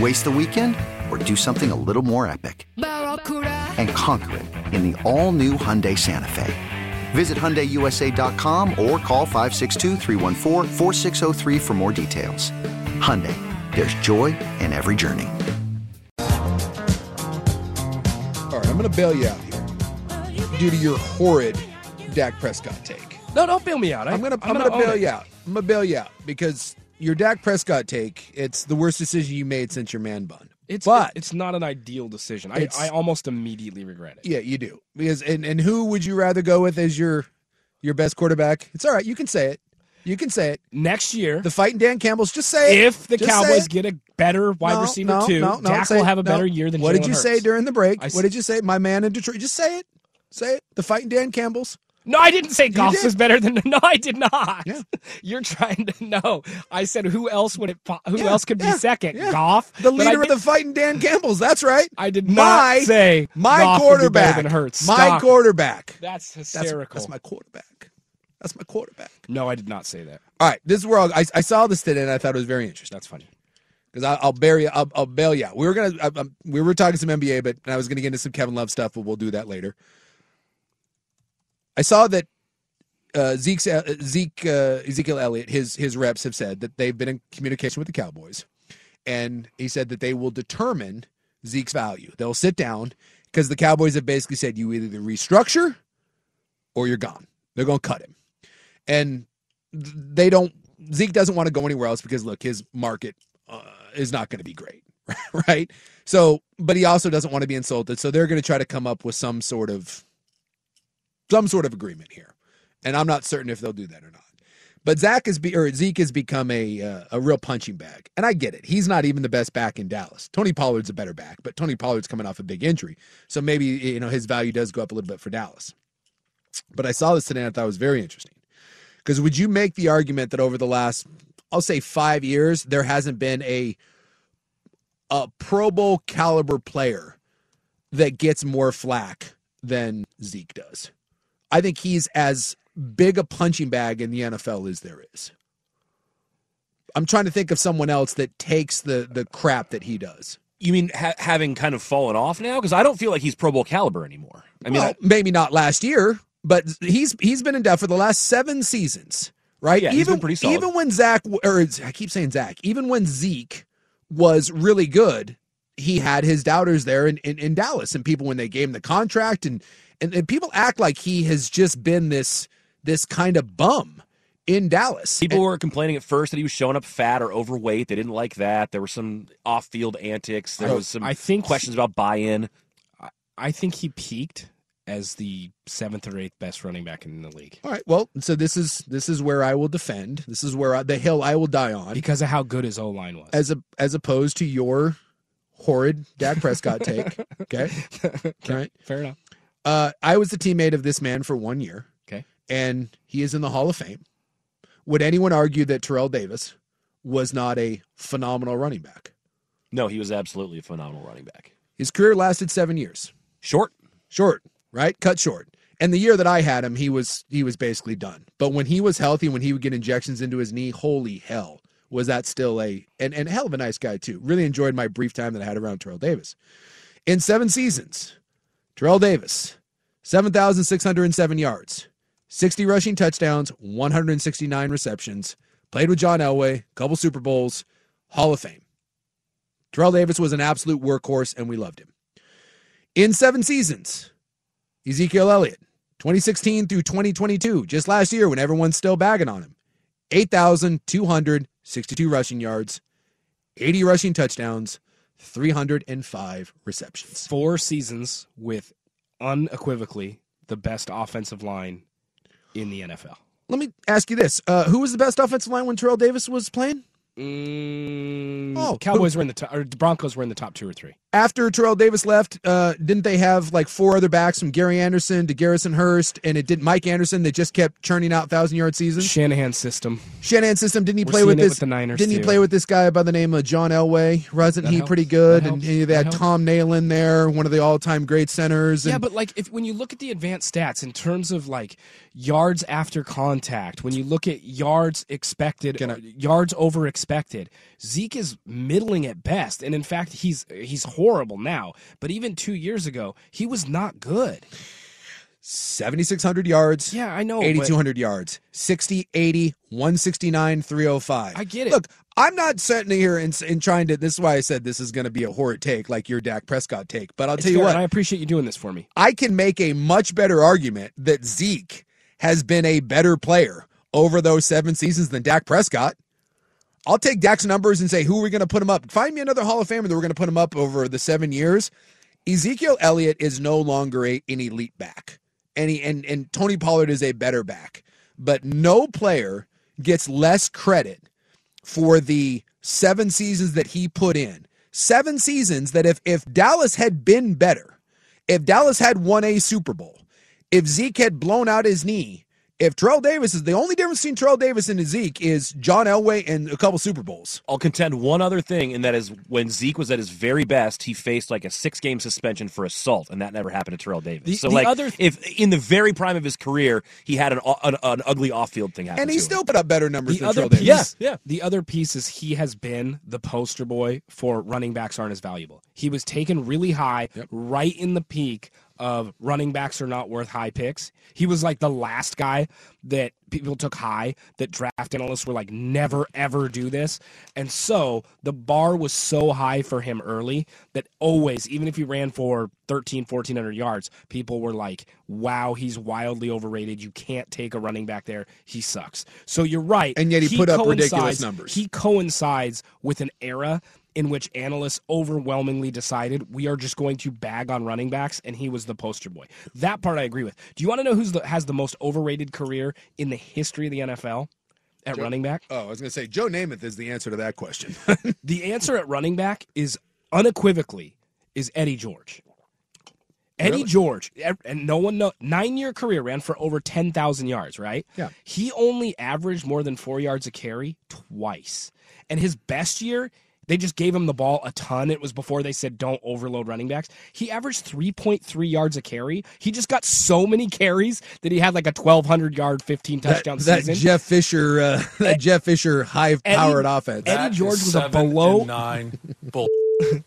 Waste the weekend or do something a little more epic? And conquer it in the all new Hyundai Santa Fe. Visit HyundaiUSA.com or call 562 for more details. Hyundai, there's joy in every journey. All right, I'm going to bail you out here due to your horrid Dak Prescott take. No, don't bail me out. I, I'm going to I'm gonna going to own bail it. you out. I'm going to bail you out because your Dak Prescott take, it's the worst decision you made since your man bun. It's But- it's not an ideal decision. I, I almost immediately regret it. Yeah, you do. Because and, and who would you rather go with as your your best quarterback? It's all right. You can say it. You can say it. Next year, The fighting Dan Campbell's. Just say it. if the Just Cowboys get a better wide No, receiver no, too, no, no, Dak will have a better year than What did Jalen you say during the break? I what did you say? My man in Detroit. Just say it. Say it. The fighting Dan Campbell's. No, I didn't say Goff did. was better than. No, I did not. Yeah. You're trying to know. I said who else would it? Who Yeah, else could yeah, be second? Goff, The leader of the fighting Dan Campbell's. That's right. I did my, not say my Goff would be better quarterback. than Hurts. My Stop quarterback. That's That's, hysterical. that's my quarterback. That's my quarterback. no, I did not say that. All right, this is where I'll, I, I saw this today and I thought it was very interesting That's funny. because I'll bury you. I'll, I'll bail you out. We were gonna I- we were talking some NBA, but I was gonna get into some Kevin Love stuff, but we'll do that later. I saw that uh, Zeke's, uh, Zeke uh, Ezekiel Elliott, his his reps have said that they've been in communication with the Cowboys, and he said that they will determine Zeke's value. They'll sit down because the Cowboys have basically said you either restructure or you're gone. They're going to cut him, and they don't. Zeke doesn't want to go anywhere else because look, his market uh, is not going to be great, right? So, but he also doesn't want to be insulted, so they're going to try to come up with some sort of some sort of agreement here, and I'm not certain if they'll do that or not. But Zach is be or Zeke has become a uh, a real punching bag, and I get it. He's not even the best back in Dallas. Tony Pollard's a better back, but Tony Pollard's coming off a big injury, so maybe you know his value does go up a little bit for Dallas. But I saw this today and I thought it was very interesting. Because would you make the argument that over the last, I'll say five years, there hasn't been a a Pro Bowl caliber player that gets more flack than Zeke does? I think he's as big a punching bag in the NFL as there is. I'm trying to think of someone else that takes the the crap that he does. You mean ha- having kind of fallen off now? Because I don't feel like he's Pro Bowl caliber anymore. I mean, well, I- maybe not last year, but he's he's been in debt for the last seven seasons, right? Yeah, he's even been pretty solid. even when Zach or I keep saying Zach, even when Zeke was really good, he had his doubters there in, in, in Dallas, and people when they gave him the contract, and, and and people act like he has just been this this kind of bum in Dallas. people were complaining at first that he was showing up fat or overweight. They didn't like that. There were some off-field antics. There I- was some I think questions about buy-in. I think he peaked as the seventh or eighth best running back in the league All right, well, so this is this is where I will defend. This is where I, the hill I will die on. because of how good his O line was. as a as opposed to your horrid Dak Prescott take. Okay. All right. Fair enough. Uh, I was the teammate of this man for one year. Okay. And he is in the Hall of Fame. Would anyone argue that Terrell Davis was not a phenomenal running back? No, he was absolutely a phenomenal running back. His career lasted seven years. Short. Short, right? Cut short. And the year that I had him, he was he was basically done. But when he was healthy, when he would get injections into his knee, holy hell, was that still a and, and hell of a nice guy too. Really enjoyed my brief time that I had around Terrell Davis. In seven seasons, Terrell Davis, 7,607 yards, 60 rushing touchdowns, 169 receptions, played with John Elway, couple Super Bowls, Hall of Fame. Terrell Davis was an absolute workhorse, and we loved him. In seven seasons, Ezekiel Elliott, 2016 through 2022, just last year when everyone's still bagging on him, 8,262 rushing yards, 80 rushing touchdowns, 305 receptions. Four seasons with unequivocally the best offensive line in the NFL. Let me ask you this: uh, Who was the best offensive line when Terrell Davis was playing? Mm, Oh, Cowboys were in the top, or the Broncos were in the top two or three. After Terrell Davis left, uh, didn't they have like four other backs from Gary Anderson to Garrison Hearst, and it did Mike Anderson They just kept churning out thousand yard seasons? Shanahan system. Shanahan system didn't he We're play with this? with the Niners, didn't he play with this guy by the name of John Elway? Wasn't That he helps. pretty good? That and they had. Tom Nalen in there, one of the all time great centers. Yeah, but like if when you look at the advanced stats in terms of like yards after contact, when you look at yards expected, I- yards over expected, Zeke is middling at best, and in fact he's he's horrible now. But even two years ago, he was not good. 7,600 yards. Yeah, I know. but 8,200 yards, 60, 80, 169, 305. I get it. Look, I'm not sitting here and, and trying to. This is why I said this is going to be a horrid take, like your Dak Prescott take. But I'll it's tell you what, I appreciate you doing this for me. I can make a much better argument that Zeke has been a better player over those seven seasons than Dak Prescott. I'll take Dak's numbers and say, who are we going to put him up? Find me another Hall of Famer that we're going to put him up over the seven years. Ezekiel Elliott is no longer a, an elite back, and, he, and and Tony Pollard is a better back. But no player gets less credit for the seven seasons that he put in. Seven seasons that if if Dallas had been better, if Dallas had won a Super Bowl, if Zeke had blown out his knee, if Terrell Davis is the only difference between Terrell Davis and Zeke is John Elway and a couple Super Bowls. I'll contend one other thing, and that is when Zeke was at his very best, he faced like a six game suspension for assault, and that never happened to Terrell Davis. The- so, the like, other- if in the very prime of his career, he had an, an, an ugly off field thing happen And he to him. still put up better numbers The than other Terrell piece, Davis. Yeah, yeah. The other piece is he has been the poster boy for running backs aren't as valuable. He was taken really high, right in the peak of running backs are not worth high picks. He was like the last guy that people took high that draft analysts were like never ever do this. And so the bar was so high for him early that always even if he ran for 13 1400 yards, people were like, "Wow, he's wildly overrated. You can't take a running back there. He sucks." So you're right. And yet he put up ridiculous numbers. He coincides with an era in which analysts overwhelmingly decided we are just going to bag on running backs, and he was the poster boy. That part I agree with. Do you want to know who's the, has the most overrated career in the history of the NFL at running back? Oh, I was going to say Joe Namath is the answer to that question. The answer at running back is unequivocally is Eddie George. Eddie Really? George, and no one know nine year career ran for over ten thousand yards. Right? Yeah. He only averaged more than four yards a carry twice, and his best year. They just gave him the ball a ton. It was before they said don't overload running backs. He averaged 3.3 yards a carry. He just got so many carries that he had like a 1,200 yard, 15 that, touchdown that season. Jeff Fisher, uh, that Jeff Fisher high powered offense. Eddie That George was a below- nine. Bull.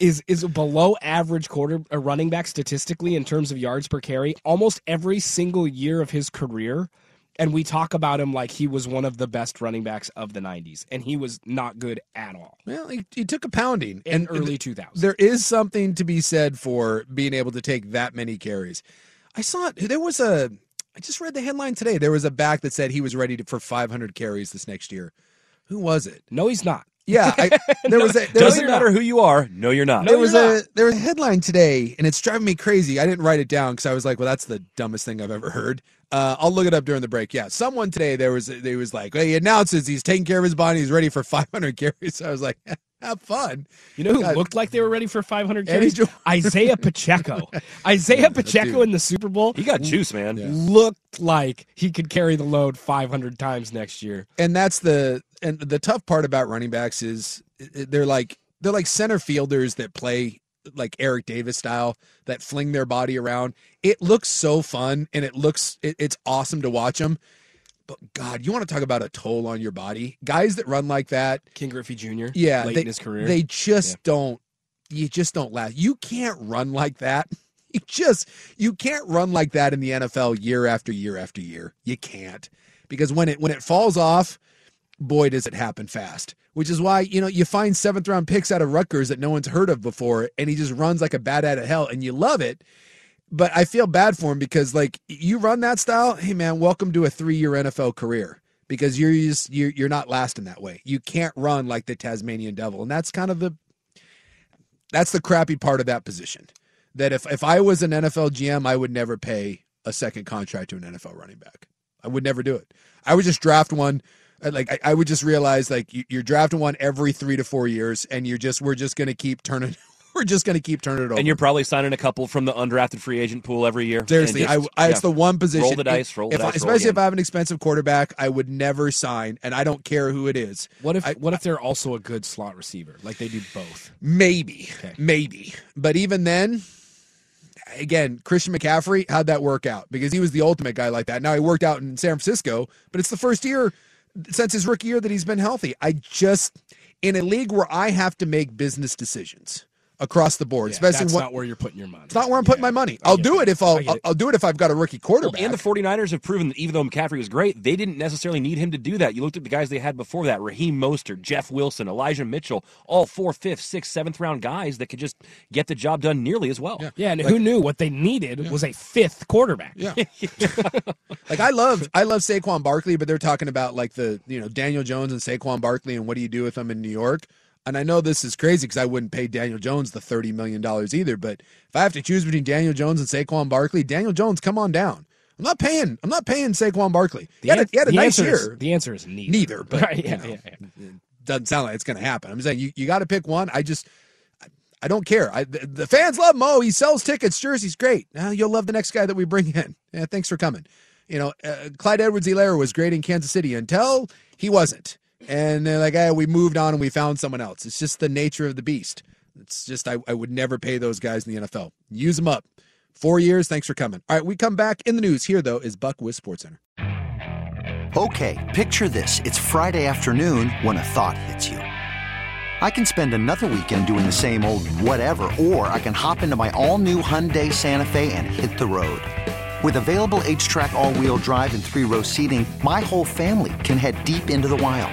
is is a below average quarter a running back statistically in terms of yards per carry almost every single year of his career and we talk about him like he was one of the best running backs of the 90s and he was not good at all Well, he, he took a pounding in and early 2000s There is something to be said for being able to take that many carries. I saw it. There was a. I just read the headline today. There was a back that said he was ready to, for 500 carries this next year. Who was it? no he's not Yeah, I, there was a. There Doesn't a, matter who you are. No, you're not. there was you're a there was a headline today, and it's driving me crazy. I didn't write it down because I was like, "Well, that's the dumbest thing I've ever heard." Uh, I'll look it up during the break. Yeah, someone today there was they was like, "Hey, he announces he's taking care of his body. He's ready for 500 carries." I was like, "Have fun." you know who God. looked like they were ready for 500 carries George. isiah pacheco isiah pacheco in the super bowl He got juice, man. looked like he could carry the load 500 times next year and that's the and the tough part about running backs is i- i- they're like they're like center fielders that play like Eric Davis style that fling their body around. It looks so fun and it looks it, it's awesome to watch them. But God, you want to talk about a toll on your body? Guys that run like that, Ken Griffey Jr. yeah, late they, in his career. they just Yeah. don't. You just don't last. You can't run like that. You just you can't run like that in the NFL year after year after year. You can't because when it when it falls off, boy does it happen fast. Which is why you know you find seventh round picks out of Rutgers that no one's heard of before, and he just runs like a bat out of hell, and you love it. But I feel bad for him because like you run that style, hey man, welcome to a three year NFL career because you're just you're you're not lasting that way. You can't run like the Tasmanian Devil, and that's kind of the that's the crappy part of that position. That if if I was an NFL GM, I would never pay a second contract to an NFL running back. I would never do it. I would just draft one. uh, Like I, I would just realize like you, you're drafting one every three to four years, and you're just we're just going to keep turning. We're just going to keep turning it over. And you're probably signing a couple from the undrafted free agent pool every year. Seriously, And I, just- I it's the one position. Roll the dice, roll the if I- dice, roll especially if. I have an expensive quarterback, I would never sign, and I don't care who it is. what if I- what if they're also a good slot receiver? Like they do both. Maybe, Okay. maybe, but even then, again, Christian McCaffrey how'd that work out? Because he was the ultimate guy like that. Now he worked out in San Francisco, but it's the first year since his rookie year that he's been healthy. I just in a league where I have to make business decisions across the board, Yeah, especially that's when, not where you're putting your money. it's not where I'm putting Yeah. my money. I I'll do it if I'll, I get I'll it. I'll do it if I've got a rookie Well, quarterback. and the 49ers have proven that even though McCaffrey was great, they didn't necessarily need him to do that. You looked at the guys they had before that Raheem Mostert, Jeff Wilson, Elijah Mitchell, all four, fifth, sixth, seventh round guys that could just get the job done nearly as well. Yeah. Yeah, and who knew what they needed was a fifth quarterback. Yeah. like I love I love Saquon Barkley, but they're talking about like the you know Daniel Jones and Saquon Barkley and what do you do with them in New York? And I know this is crazy because I wouldn't pay Daniel Jones the thirty million dollars either. But if I have to choose between Daniel Jones and Saquon Barkley, Daniel Jones, come on down. I'm not paying. I'm not paying Saquon Barkley. He had a, he had a nice answer is- year. the answer is neither. Neither, but Right, you know, yeah, yeah. doesn't sound like it's going to happen. I'm saying you, you got to pick one. I just I, don't care. I the, the fans love Mo. He sells tickets, jerseys, great. Now you'll love the next guy that we bring in. Yeah, thanks for coming. You know, uh, Clyde Edwards-Helaire was great in Kansas City until he wasn't, and they're like, hey, we moved on and we found someone else. It's just the nature of the beast. It's just I, I would never pay those guys in the NFL. Use them up. Four years. Thanks for coming. All right, we come back in the news. Here though is Buck with Sports Center. Okay, picture this. It's Friday afternoon when a thought hits you. I can spend another weekend doing the same old whatever, or I can hop into my all new Hyundai Santa Fe and hit the road. With available HTRAC, all wheel drive, and three row seating, my whole family can head deep into the wild.